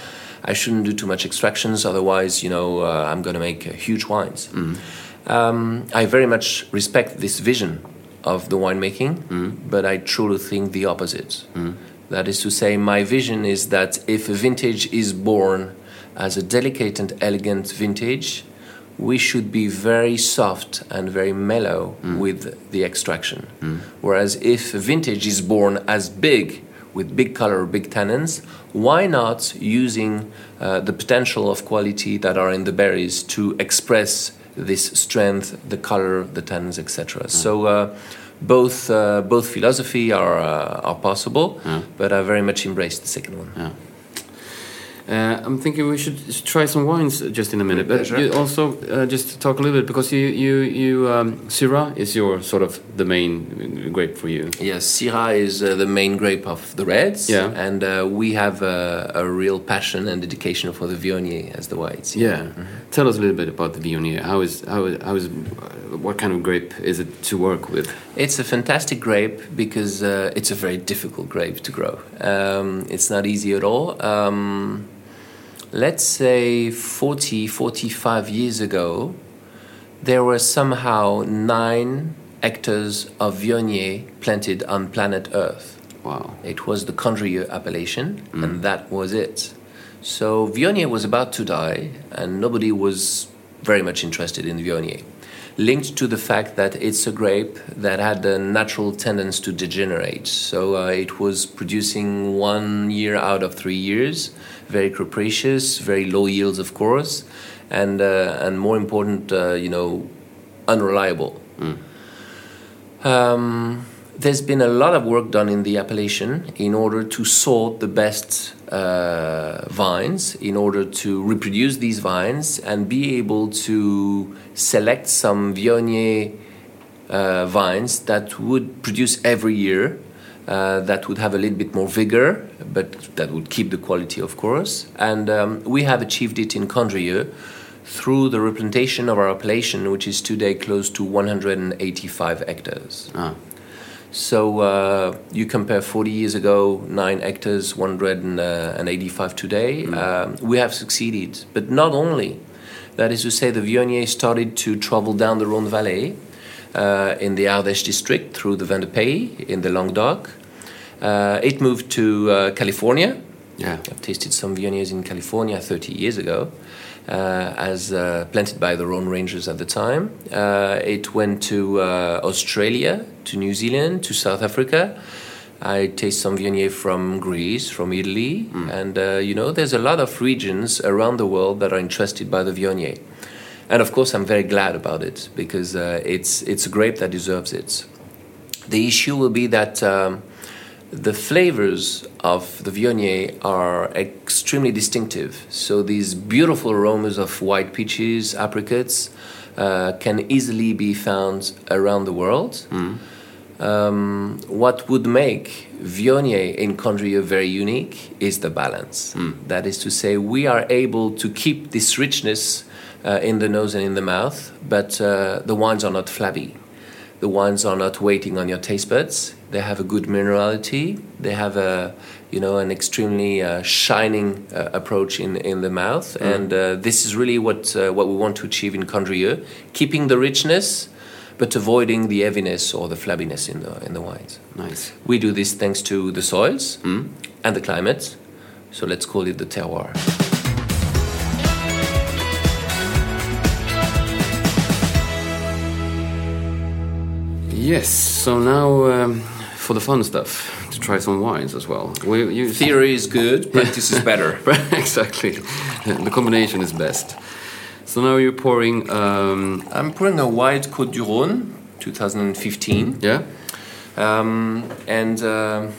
I shouldn't do too much extractions. Otherwise, you know, uh, I'm going to make uh, huge wines." Um, I very much respect this vision of the winemaking, but I truly think the opposite. That is to say, my vision is that if a vintage is born as a delicate and elegant vintage, we should be very soft and very mellow with the extraction. Whereas if vintage is born as big, with big color, big tannins, why not using uh, the potential of quality that are in the berries to express this strength, the color, the tannins, etc. So uh, both uh, both philosophy are uh, are possible, but I very much embrace the second one. Yeah. Uh, I'm thinking we should try some wines just in a minute, but you also uh, just talk a little bit because you you you um, Syrah is your sort of the main grape for you. Yes, Syrah is uh, the main grape of the reds, Yeah. and uh, we have a, a real passion and dedication for the Viognier as the whites. Yeah, tell us a little bit about the Viognier. How is how is, how is what kind of grape is it to work with? It's a fantastic grape because uh, it's a very difficult grape to grow. Um, it's not easy at all. Um, let's say 40, 45 years ago, there were somehow nine hectares of Viognier planted on planet Earth. Wow. It was the Condrieu appellation, mm. and that was it. So Viognier was about to die, and nobody was very much interested in Viognier, linked to the fact that it's a grape that had a natural tendency to degenerate. So uh, it was producing one year out of three years, very capricious, very low yields, of course, and uh, and more important, uh, you know, unreliable. Um, there's been a lot of work done in the appellation in order to sort the best uh, vines, in order to reproduce these vines and be able to select some Viognier uh, vines that would produce every year, uh, that would have a little bit more vigor, but that would keep the quality, of course. And um, we have achieved it in Condrieu through the replantation of our appellation, which is today close to 185 hectares. Ah. So uh, you compare 40 years ago, 9 hectares, 185 today. Um, we have succeeded. But not only, that is to say, the Viognier started to travel down the Rhone Valley uh, in the Ardèche district through the Vendée in the Languedoc. Uh, it moved to uh, California. Yeah. I've tasted some Viogniers in California 30 years ago, uh, as uh, planted by the Rhone Rangers at the time. Uh, it went to uh, Australia, to New Zealand, to South Africa. I taste some Viognier from Greece, from Italy, and uh, you know, there's a lot of regions around the world that are interested by the Viognier. And of course, I'm very glad about it because uh, it's it's a grape that deserves it. The issue will be that um, the flavors of the Viognier are extremely distinctive. So these beautiful aromas of white peaches, apricots, uh, can easily be found around the world. Um, what would make Viognier in Condrieu very unique is the balance. That is to say, we are able to keep this richness uh, in the nose and in the mouth, but uh, the wines are not flabby. The wines are not waiting on your taste buds. They have a good minerality. They have a, you know, an extremely uh, shining uh, approach in in the mouth, and uh, this is really what uh, what we want to achieve in Condrieu, keeping the richness, but avoiding the heaviness or the flabbiness in the in the wines. Nice. We do this thanks to the soils and the climate. So let's call it the terroir. Yes. So now um, for the fun stuff, to try some wines as well. We, you, Theory is good, practice is better. exactly. The combination is best. So now you're pouring. Um, I'm pouring a white Côte du Rhône, 2015. yeah. Um, and uh,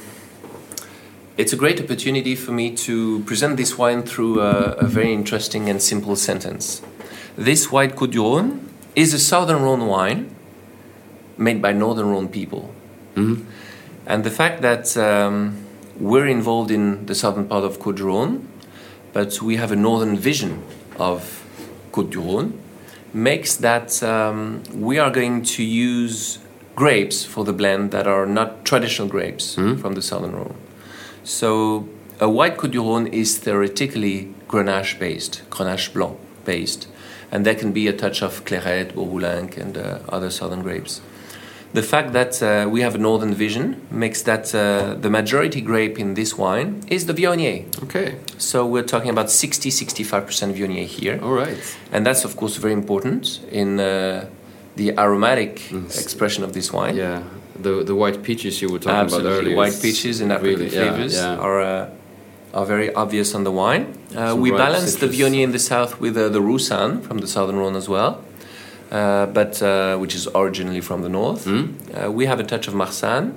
it's a great opportunity for me to present this wine through a, a very interesting and simple sentence. This white Côte du Rhône is a Southern Rhone wine made by Northern Rhone people. And the fact that um, we're involved in the southern part of Côte du Rhône, but we have a northern vision of Côte du Rhône, makes that um, we are going to use grapes for the blend that are not traditional grapes from the southern Rhône. So a white Côte du Rhône is theoretically Grenache based, Grenache Blanc based, and there can be a touch of Clairette, Bourboulenc, and uh, other southern grapes. The fact that uh, we have a northern vision makes that uh, the majority grape in this wine is the Viognier. Okay. So we're talking about 60 65% Viognier here. All right. And that's, of course, very important in uh, the aromatic expression of this wine. Yeah. The the white peaches you were talking Absolutely. about earlier. White peaches and apricot really- flavors yeah. are uh, are very obvious on the wine. Uh, we balance the citrus. Viognier in the south with uh, the Roussanne from the southern Rhone as well, uh, but uh, which is originally from the north. Hmm? Uh, we have a touch of Marsanne.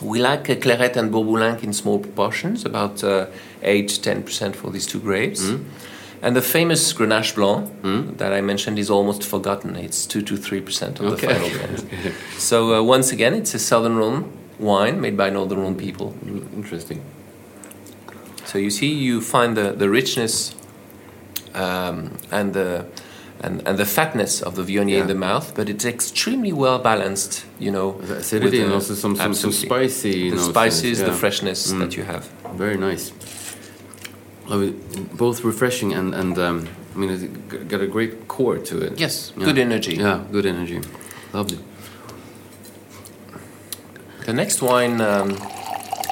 We like uh, Clairette and Bourboulenc in small proportions, about uh, 8 10% for these two grapes. Hmm? And the famous Grenache Blanc that I mentioned is almost forgotten. It's 2 to 3% of Okay. the final blend. So, uh, once again, it's a Southern Rhone wine made by Northern Rhone people. Mm, Interesting. So you see, you find the, the richness um, and the and, and the fatness of the Viognier Yeah. in the mouth, but it's extremely well balanced. You know, The acidity and also some- some- some spicy the notes in it, spices, the freshness Mm. that you have. Very nice. Both refreshing and and um, I mean, it's got a great core to it. Yes, Yeah. good energy. Yeah, good energy. Lovely. The next wine um,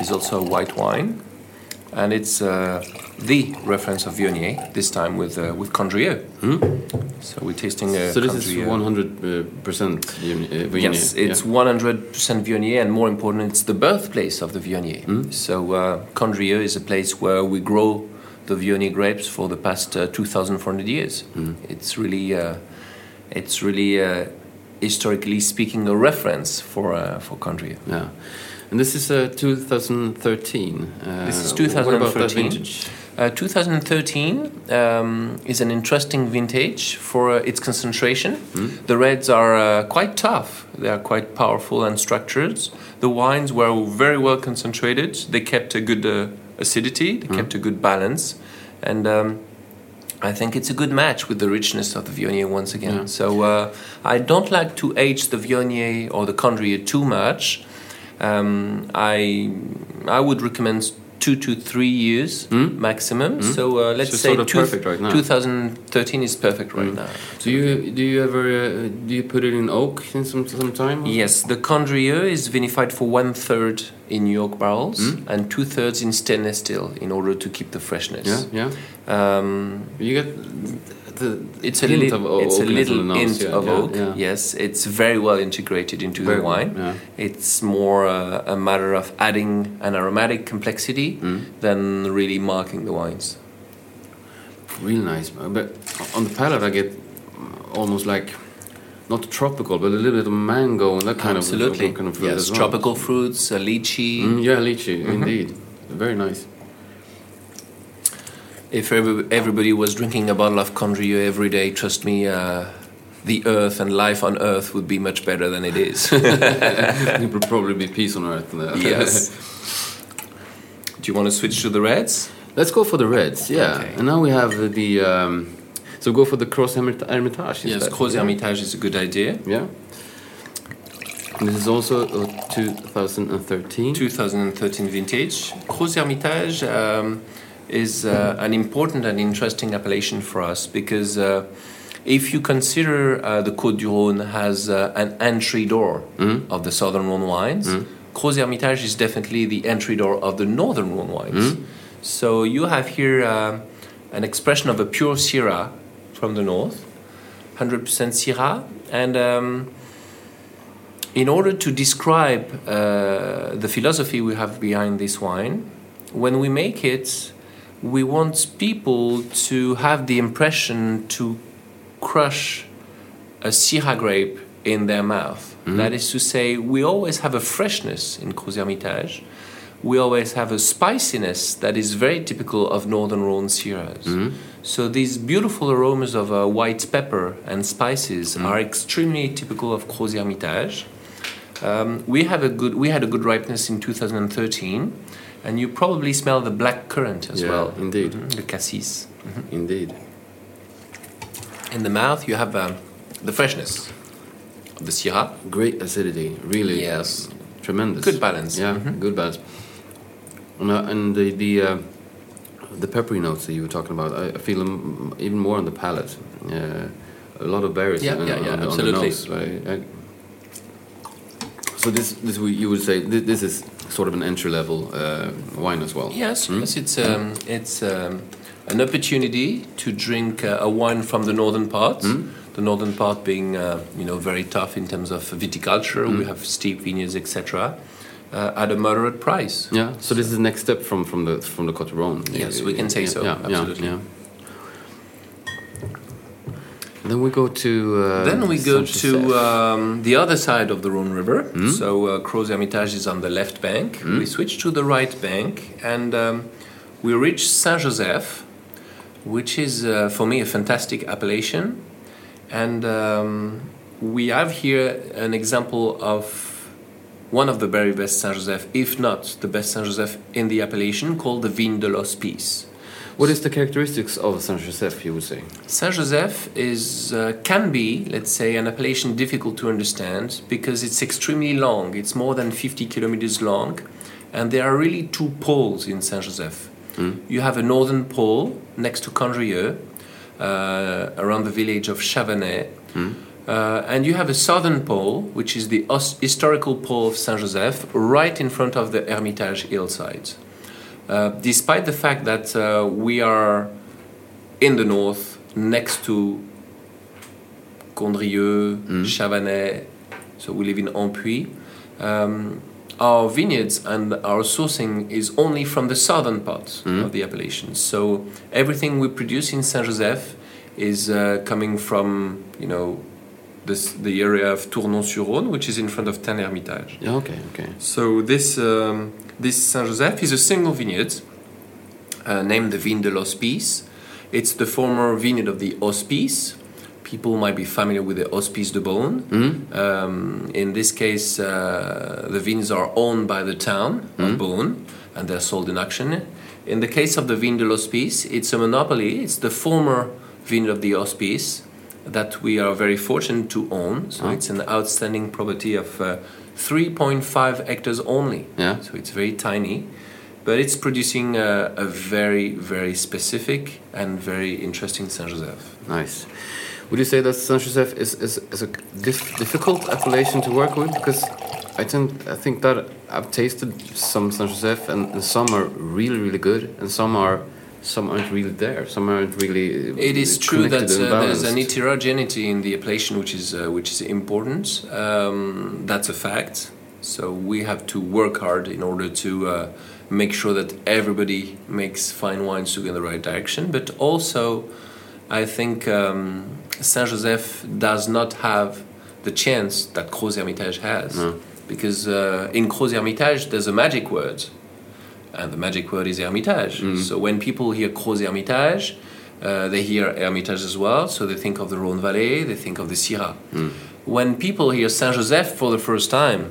is also a white wine, and it's uh, the reference of Viognier. This time with uh, with Condrieu. So we're tasting a Hmm? so this is one hundred percent Viognier. Yes, it's yeah. 100% Viognier, and more important, it's the birthplace of the Viognier. Hmm? So, uh, Condrieu is a place where we grow the Viognier grapes for the past uh, 2,400 years. Hmm? It's really, uh, it's really, uh, historically speaking, a reference for uh, for Condrieu. Yeah. And this is uh, 2013. Uh, This is What about that 2013. vintage? Uh, 2013 um, is an interesting vintage for uh, its concentration. Hmm? The reds are uh, quite tough, they are quite powerful and structured. The wines were very well concentrated, they kept a good uh, acidity, they kept a good balance, and um, I think it's a good match with the richness of the Viognier once again. Yeah. So uh, I don't like to age the Viognier or the Condrieu too much. Um, I I would recommend two to three years maximum. So uh, let's So say sort of right now. 2013 is perfect right now. Do you do you ever uh, do you put it in oak in some some time? Yes, the Condrieu is vinified for one third in new oak barrels and two thirds in stainless steel in order to keep the freshness. Yeah, yeah. Um, You get the It's a, hint lit- of it's a little in the nose, hint yeah, of yeah, oak. yeah. Yes, it's very well integrated into Very the wine. It's more uh, a matter of adding an aromatic complexity Mm. than really marking the wines. Real nice, but on the palate I get almost like not tropical, but a little bit of mango and that kind Absolutely. of kind of fruit yes, as well. tropical fruits, uh, lychee. Mm, yeah, lychee, Mm-hmm. indeed, very nice. If every, everybody was drinking a bottle of Condrieu every day, trust me, uh, the earth and life on earth would be much better than it is. it would probably be peace on earth. yes. Do you want to switch to the reds? Let's go for the reds. Yeah, Okay. and now we have the. Um, so go for the Crozes Hermitage. Yes. Crozes Hermitage is a good idea. Yeah. And this is also uh, 2013. 2013 vintage. Crozes Hermitage um, is uh, an important and interesting appellation for us because uh, if you consider uh, the Côte du Rhône as uh, an entry door of the southern Rhône wines, Crozes Hermitage is definitely the entry door of the northern Rhône wines. So you have here uh, an expression of a pure Syrah from the north, 100% Syrah, and um, in order to describe uh, the philosophy we have behind this wine, when we make it, we want people to have the impression to crush a Syrah grape in their mouth. That is to say, we always have a freshness in Crozes Hermitage, we always have a spiciness that is very typical of Northern Rhone Syrahs. So these beautiful aromas of uh, white pepper and spices are extremely typical of Crozes Hermitage. Um, we have a good we had a good ripeness in 2013, and you probably smell the black currant as Yeah, well. indeed. Mhm, the cassis. Indeed. In the mouth, you have um, the freshness of the Syrah. Great acidity, really. Yes. Tremendous. Good balance. Yeah, Mhm. good balance. And, uh, and the the uh, the peppery notes that you were talking about, I, I feel them even more on the palate. Uh, a lot of berries. Yeah, on, yeah, on yeah, the- on absolutely. The nose. I, I, so this this we- you would say thi- this is sort of an entry level uh, wine as well. Yes, Hmm? yes, it's um, it's um, an opportunity to drink uh, a wine from the northern part. Hmm? The northern part being, uh, you know, very tough in terms of viticulture. Hmm? We have steep vineyards, etc. Uh, at a moderate price. Yeah. So this is the next step from from the from the Cote Rhone. Yes, we can say Yeah, so, Yeah, yeah, absolutely. yeah. Then we go to. Uh, Then we go to um, the other side of the Rhone River. Hmm? So uh, Crozes Hermitage is on the left bank. We switch to the right bank and um, we reach Saint Joseph, which is uh, for me a fantastic appellation. And um, we have here an example of one of the very best Saint Joseph, if not the best Saint Joseph in the appellation, called the Vigne de l'Hospice. What is the characteristics of Saint Joseph? You would say. Saint Joseph is uh, can be, let's say, an appellation difficult to understand because it's extremely long. It's more than 50 kilometers long, and there are really two poles in Saint Joseph. You have a northern pole next to Condrieu, uh, around the village of Chavanay, uh, and you have a southern pole, which is the historical pole of Saint Joseph, right in front of the Hermitage hillside. Uh, despite the fact that uh, we are in the north, next to Condrieu, Chavanay, so we live in Ampuis. Um, our vineyards and our sourcing is only from the southern part of the appellation. So everything we produce in Saint Joseph is uh, coming from, you know, this, the area of Tournon-sur-Rhône, which is in front of Tain Hermitage. Yeah. Okay. Okay. So this um, this Saint Joseph is a single vineyard uh, named the Vigne de l'Hospice. It's the former vineyard of the Hospice. People might be familiar with the Hospice de Beaune. Um, in this case, uh, the vineyards are owned by the town of Beaune and they're sold in auction. In the case of the Vigne de l'Hospice, it's a monopoly. It's the former vineyard of the Hospice that we are very fortunate to own. So it's an outstanding property of uh, 3.5 hectares only. Yeah. So it's very tiny, but it's producing a, a very, very specific and very interesting Saint Joseph. Nice. Would you say that Saint Joseph is, is, is a dif difficult appellation to work with? Because I tend, I think that I've tasted some Saint Joseph, and, and some are really, really good, and some are some aren't really there. Some aren't really. uh, It is true that uh, there's an heterogeneity in the appellation, which is uh, which is important. Um, that's a fact. So we have to work hard in order to uh, make sure that everybody makes fine wines to go in the right direction. But also, I think um, Saint Joseph does not have the chance that Crozes Hermitage has, because uh, in Crozes Hermitage there's a magic word and the magic word is Hermitage. So when people hear Crozes Hermitage, uh, they hear Hermitage as well, so they think of the Rhône Valley, they think of the Syrah. When people hear Saint Joseph for the first time,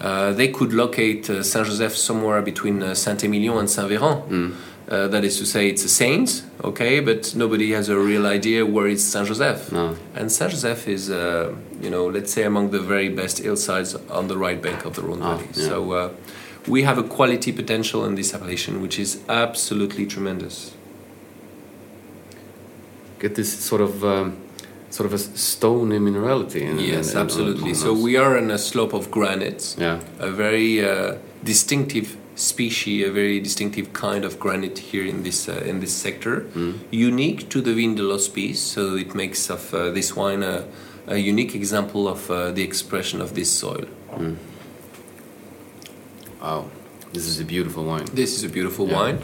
uh, they could locate uh, Saint Joseph somewhere between uh, Saint Emilion and Saint Véran. Uh, that is to say, it's a saint, okay, but nobody has a real idea where is Saint Joseph. No. And Saint Joseph is, uh, you know, let's say among the very best hillsides on the right bank of the Rhône Ah, Valley. yeah. So uh, we have a quality potential in this appellation, which is absolutely tremendous. Get this sort of um, sort of a stony minerality. In, Yes, in- in- absolutely. So we are on a slope of granites. Yeah. a very uh, distinctive species, a very distinctive kind of granite here in this uh, in this sector, Mm. unique to the Vigne piece. So it makes of uh, this wine a, a unique example of uh, the expression of this soil. Wow, this is a beautiful wine. This is a beautiful Yeah. wine.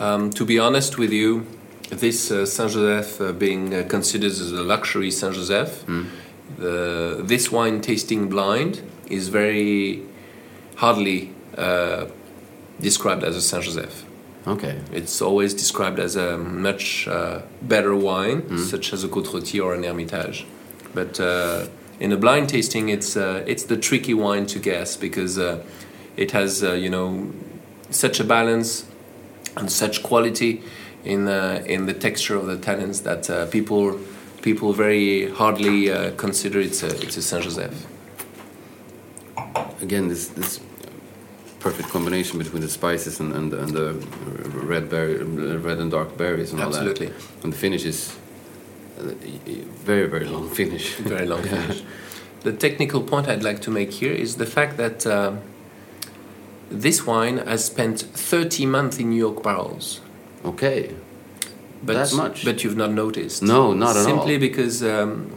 Um, to be honest with you, this uh, Saint Joseph uh, being uh, considered as a luxury Saint Joseph, the, this wine tasting blind is very hardly uh, described as a Saint Joseph. Okay. It's always described as a much uh, better wine, Mm-hmm. such as a Côte Rôtie or an Hermitage. But uh, in a blind tasting, it's uh, it's the tricky wine to guess because uh, it has uh, you know such a balance and such quality in uh, in the texture of the tannins that uh, people people very hardly uh, consider it's a it's a Saint Joseph. Again, this this perfect combination between the spices and and, and the red berry, red and dark berries and all Absolutely. that. And the finish is uh, very very long finish. Very long Yeah. finish. The technical point I'd like to make here is the fact that um, this wine has spent 30 months in new oak barrels. Okay. But, That much? But you've not noticed. No, not at all. Simply because um,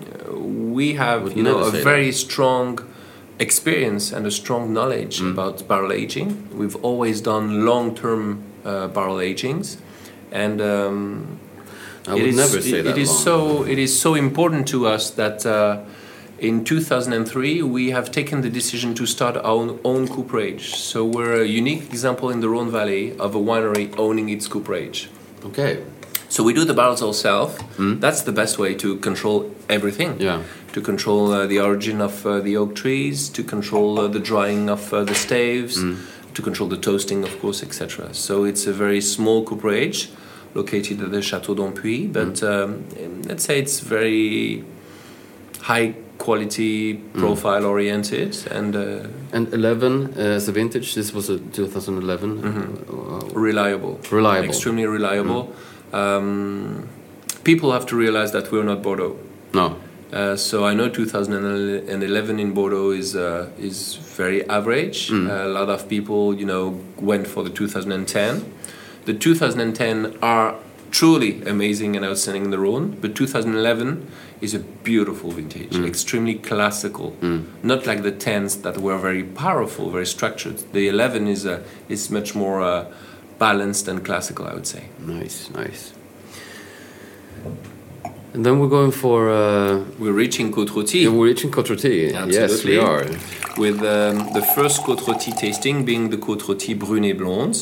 we have you know, a very strong experience and a strong knowledge Mm. about barrel aging. We've always done long-term uh, barrel agings, and um, I would is, never say it- that It is long. so. It is so important to us that uh, in 2003 we have taken the decision to start our own, cooperage. So we're a unique example in the Rhone Valley of a winery owning its cooperage. Okay. So we do the barrels ourselves. That's the best way to control everything. Yeah. To control uh, the origin of uh, the oak trees, to control uh, the drying of uh, the staves, to control the toasting, of course, etc. So it's a very small cooperage located at the Chateau d'Ampuis, but um, let's say it's very high quality, profile oriented, and uh, And 11 uh, as a vintage. This was a 2011. Uh, reliable. Reliable. Extremely reliable. Um, people have to realize that we're not Bordeaux. no. Uh, so I know 2011 in Bordeaux is uh, is very average. a lot of people, you know, went for the 2010. The 2010 are truly amazing and outstanding in the Rhone, but 2011 is a beautiful vintage, extremely classical. Not like the 10s that were very powerful, very structured. The 11 is uh, is much more uh, balanced and classical, I would say. Nice, nice. And then we're going for. Uh, We're reaching Côte Rôtie. we're reaching Côte Rôtie. Yes, we are. With um, the first Côte Rôtie tasting being the Côte Rôtie Brune et Blonde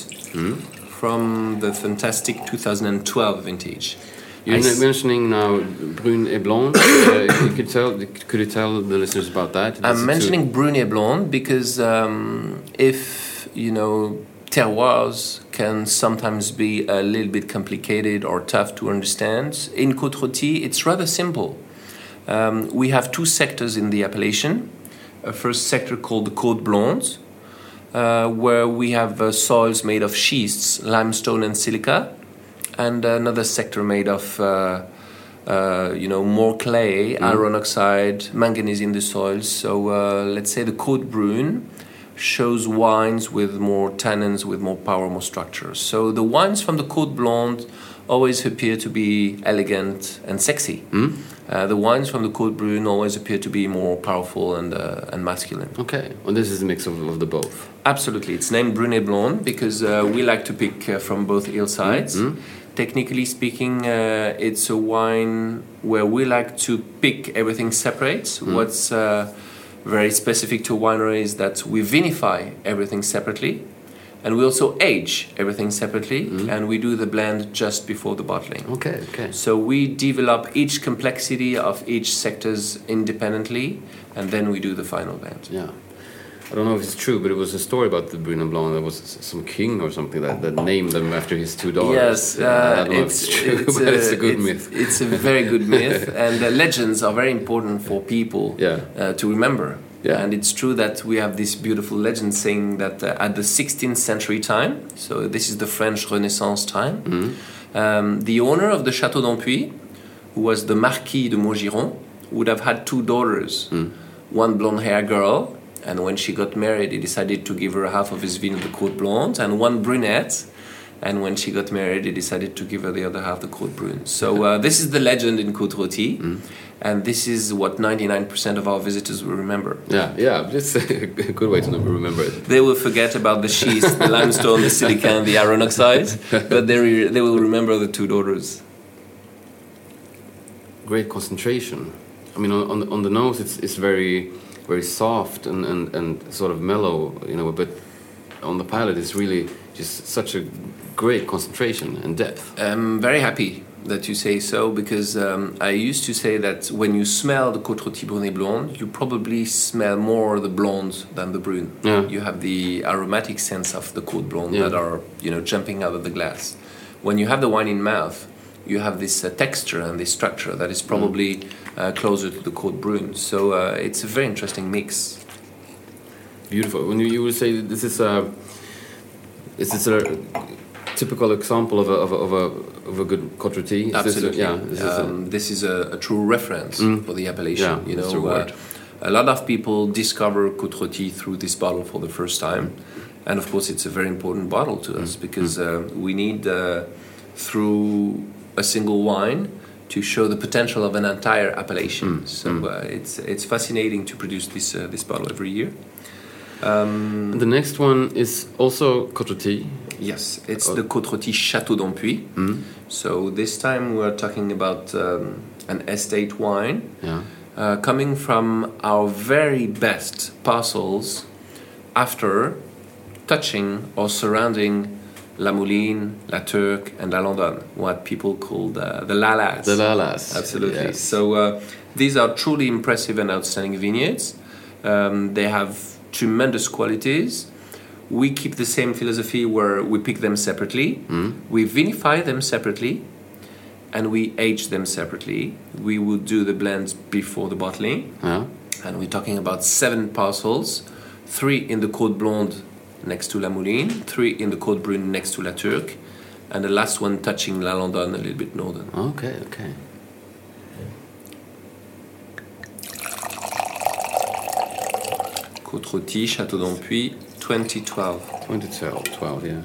from the fantastic 2012 vintage. You're I mentioning now Brune et Blanc. uh, you could tell. Could you tell the listeners about that? That's I'm mentioning Brune et Blonde because um, if you know terroirs can sometimes be a little bit complicated or tough to understand. In Côte Rôtie, it's rather simple. Um, we have two sectors in the appellation. A first sector called the Côte Blonde, uh, where we have uh, soils made of schists, limestone, and silica, and another sector made of uh, uh, you know more clay, iron oxide, manganese in the soils. So uh, let's say the Côte Brune shows wines with more tannins, with more power, more structure. So the wines from the Côte Blonde always appear to be elegant and sexy. Uh, the wines from the Côte Brune always appear to be more powerful and uh, and masculine. Okay, well, this is a mix of, of the both. Absolutely, it's named Brune et Blonde because uh, we like to pick uh, from both hillsides. Technically speaking, uh, it's a wine where we like to pick everything separate. What's uh, very specific to winery is that we vinify everything separately, and we also age everything separately, and we do the blend just before the bottling. Okay, okay. So we develop each complexity of each sectors independently, and then we do the final blend. Yeah. I don't know if it's true, but it was a story about the Brune and Blanc. There was some king or something that, that named them after his two daughters. Yes, Uh, uh, don't know if it's, it's true, it's but it's a good it's- myth. It's a very good myth, and uh, legends are very important for people Yeah. uh, to remember. Yeah. And it's true that we have this beautiful legend saying that uh, at the 16th century time, so this is the French Renaissance time, Mm-hmm. um, the owner of the Château d'Ampuis, who was the Marquis de Maugiron, would have had two daughters, Mm. one blonde hair girl, and when she got married, he decided to give her half of his vin de Côte Blonde, and one brunette. And when she got married, he decided to give her the other half, the Côte Brune. So uh, this is the legend in Côte Rôtie, and this is what 99% of our visitors will remember. Yeah, yeah, it's a good way to remember it. They will forget about the schist, the limestone, the silica, and the iron oxide, but they, re- they will remember the two daughters. Great concentration. I mean, on, on, the- on the nose, it's, it's very very soft and, and, and sort of mellow, you know, but on the palate is really just such a great concentration and depth. I'm very happy that you say so because um, I used to say that when you smell the Côte Rôtie Brune et Blonde, you probably smell more the blonde than the brune. Yeah. You have the aromatic sense of the Côte Blonde Yeah. that are you know jumping out of the glass. When you have the wine in mouth, you have this uh, texture and this structure that is probably uh, closer to the Côte Brune. So uh, it's a very interesting mix. Beautiful. When you, you would say this is a, is this a typical example of a of a of a, of a good Côte Rôtie? Is this a- Absolutely. yeah. This is a, um, this is a, a true reference for the appellation. Yeah, you know, the uh, a lot of people discover Côte Rôtie through this bottle for the first time, and of course, it's a very important bottle to us because uh, we need uh, through a single wine to show the potential of an entire appellation. So uh, it's it's fascinating to produce this uh, this bottle every year. the next one is also Côte Rôtie. Yes, it's the Côte Rôtie Château d'Ampuis. So this time we're talking about um, an estate wine Yeah. uh, coming from our very best parcels after touching or surrounding La Mouline, La Turque, and La Landonne, what people call the, the Lalas. The Lalas. Absolutely. Yes. So uh, these are truly impressive and outstanding vineyards. Um, they have tremendous qualities. We keep the same philosophy where we pick them separately, we vinify them separately, and we age them separately. We will do the blends before the bottling, Yeah. and we're talking about seven parcels three in the Côte Blonde next to La Mouline, three in the Côte Brune next to La Turque, and the last one touching La Landonne a little bit northern. Okay. Okay. Côte Rôtie, Château d'Ampuis, 2012. 2012, 12, yeah.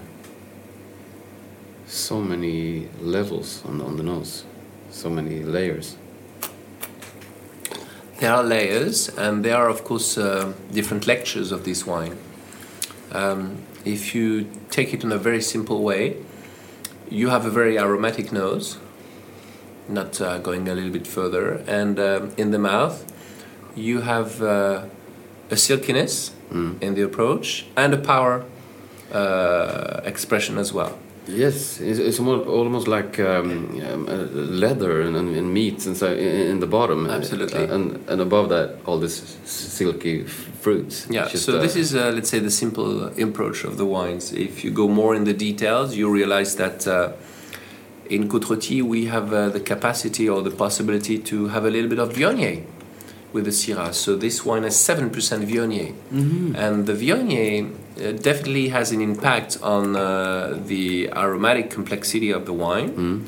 So many levels on, on the nose, so many layers. There are layers, and there are, of course, uh, different lectures of this wine. Um, if you take it in a very simple way, you have a very aromatic nose, not uh, going a little bit further, and um in the mouth, you have uh, a silkiness in the approach and a power uh, expression as well. Yes, it's, it's almost, almost like um, um, uh, leather and, and, and meat and so in, in the bottom. Absolutely. Uh, and, and above that, all this silky fruits. Yeah, just, so uh, this is, uh, let's say, the simple approach of the wines. If you go more in the details, you realize that uh, in Côte we have uh, the capacity or the possibility to have a little bit of Viognier with the Syrah. So this wine has 7% Viognier. And the Viognier definitely has an impact on uh, the aromatic complexity of the wine.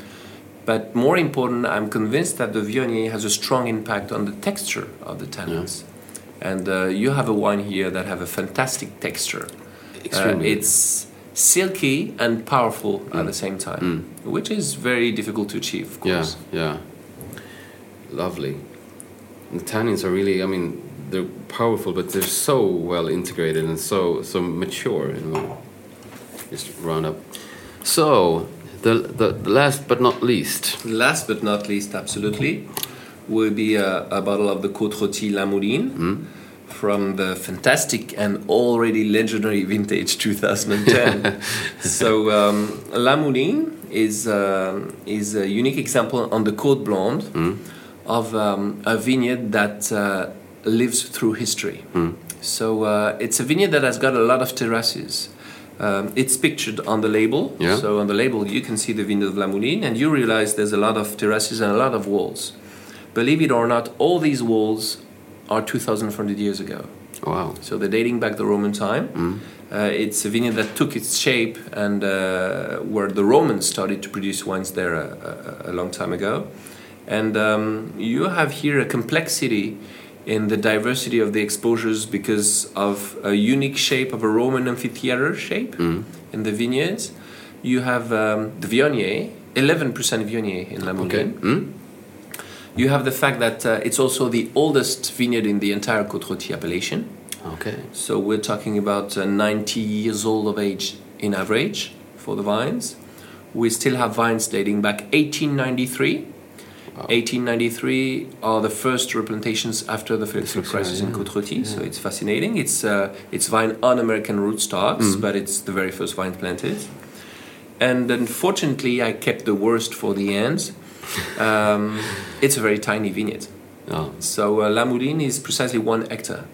But more important, I'm convinced that the Viognier has a strong impact on the texture of the tannins. And uh, you have a wine here that have a fantastic texture. Uh, Extremely. it's silky and powerful at the same time, which is very difficult to achieve, of Yeah, yeah. Lovely. The tannins are really, I mean, they're powerful, but they're so well integrated and so so mature in a way. Just round up. So, the, the, the last but not least. Last but not least, absolutely, will be a, a bottle of the Côte Rôtie La Mouline from the fantastic and already legendary vintage 2010. so um, La Mouline is um is a unique example on the Côte Blonde of um, a vineyard that uh, lives through history. So uh, it's a vineyard that has got a lot of terraces. Um, it's pictured on the label. Yeah. So on the label, you can see the vineyard of La Mouline, and you realize there's a lot of terraces and a lot of walls. Believe it or not, all these walls are 2,400 years ago. Wow. So they're dating back the Roman time. Uh, it's a vineyard that took its shape and uh, where the Romans started to produce wines there a, a, a long time ago. And um, you have here a complexity in the diversity of the exposures because of a unique shape of a Roman amphitheater shape in the vineyards. You have um, the Viognier, 11% Viognier in La Okay. Mm? You have the fact that uh, it's also the oldest vineyard in the entire Côte Rôtie appellation. Okay. So we're talking about uh, 90 years old of age in average for the vines. We still have vines dating back 1893. 1893 are the first replantations after the phylloxera crisis in Côte-Rôtie, so it's fascinating. It's uh, it's vine on American rootstocks, Mm. but it's the very first vine planted. And unfortunately, I kept the worst for the end. Um, it's a very tiny vineyard. Oh, So uh, La Mouline is precisely one hectare.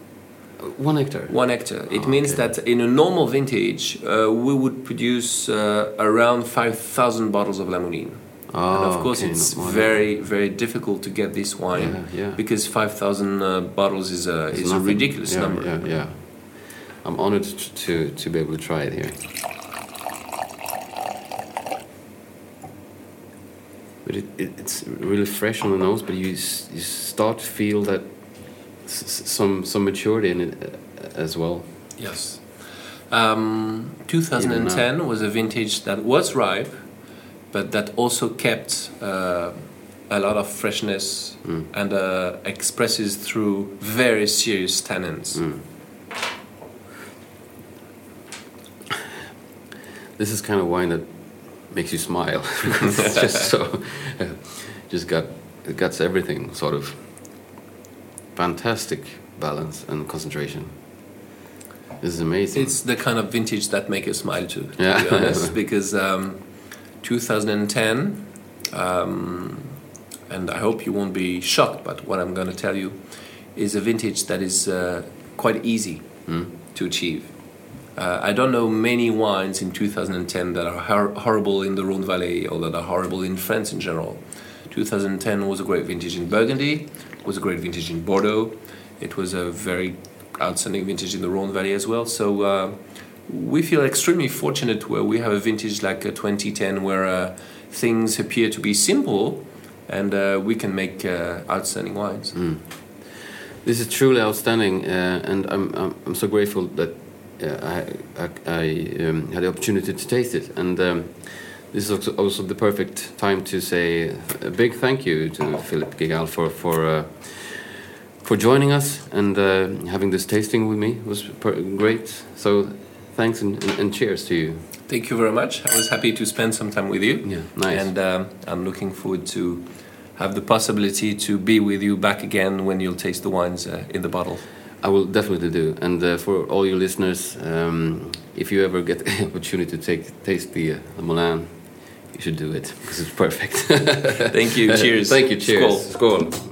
one hectare. One hectare. It Oh, means okay. that in a normal vintage, uh, we would produce uh, around 5,000 bottles of La Mouline. Oh, and of course, okay, it's very, very difficult to get this wine Yeah, yeah. because 5,000 uh, bottles is a, It's is a ridiculous yeah, number. Yeah, yeah. I'm honored to to be able to try it here. But it, it, it's really fresh on the nose, but you you start to feel that some some maturity in it uh, as well. Yes. Um, 2010 was a vintage that was ripe, but that also kept uh, a lot of freshness Mm. and uh, expresses through very serious tannins. Mm. This is kind of wine that makes you smile it's just so just got it got everything sort of fantastic balance and concentration. This is amazing. It's the kind of vintage that make you smile too, to Yeah. be honest, because um, 2010, um, and I hope you won't be shocked, but what I'm going to tell you is a vintage that is uh, quite easy to achieve. Uh, I don't know many wines in 2010 that are hor- horrible in the Rhône Valley or that are horrible in France in general. 2010 was a great vintage in Burgundy, was a great vintage in Bordeaux. It was a very outstanding vintage in the Rhône Valley as well. So uh, we feel extremely fortunate where we have a vintage like uh, 2010 where uh, things appear to be simple and uh, we can make uh, outstanding wines. This is truly outstanding, uh, and I'm, I'm I'm so grateful that uh, I I, I um, had the opportunity to taste it, and um, this is also, the perfect time to say a big thank you to Philippe Guigal for for uh, for joining us and having this tasting with me it was great. So thanks and, and, cheers to you. Thank you very much. I was happy to spend some time with you. Yeah, nice. And um, I'm looking forward to have the possibility to be with you back again when you'll taste the wines uh, in the bottle. I will definitely do. And uh, for all your listeners, um, if you ever get the opportunity to take taste the, uh, the Mouline, you should do it because it's perfect. Thank you. Cheers. Thank you. Cheers. Skål. Skål.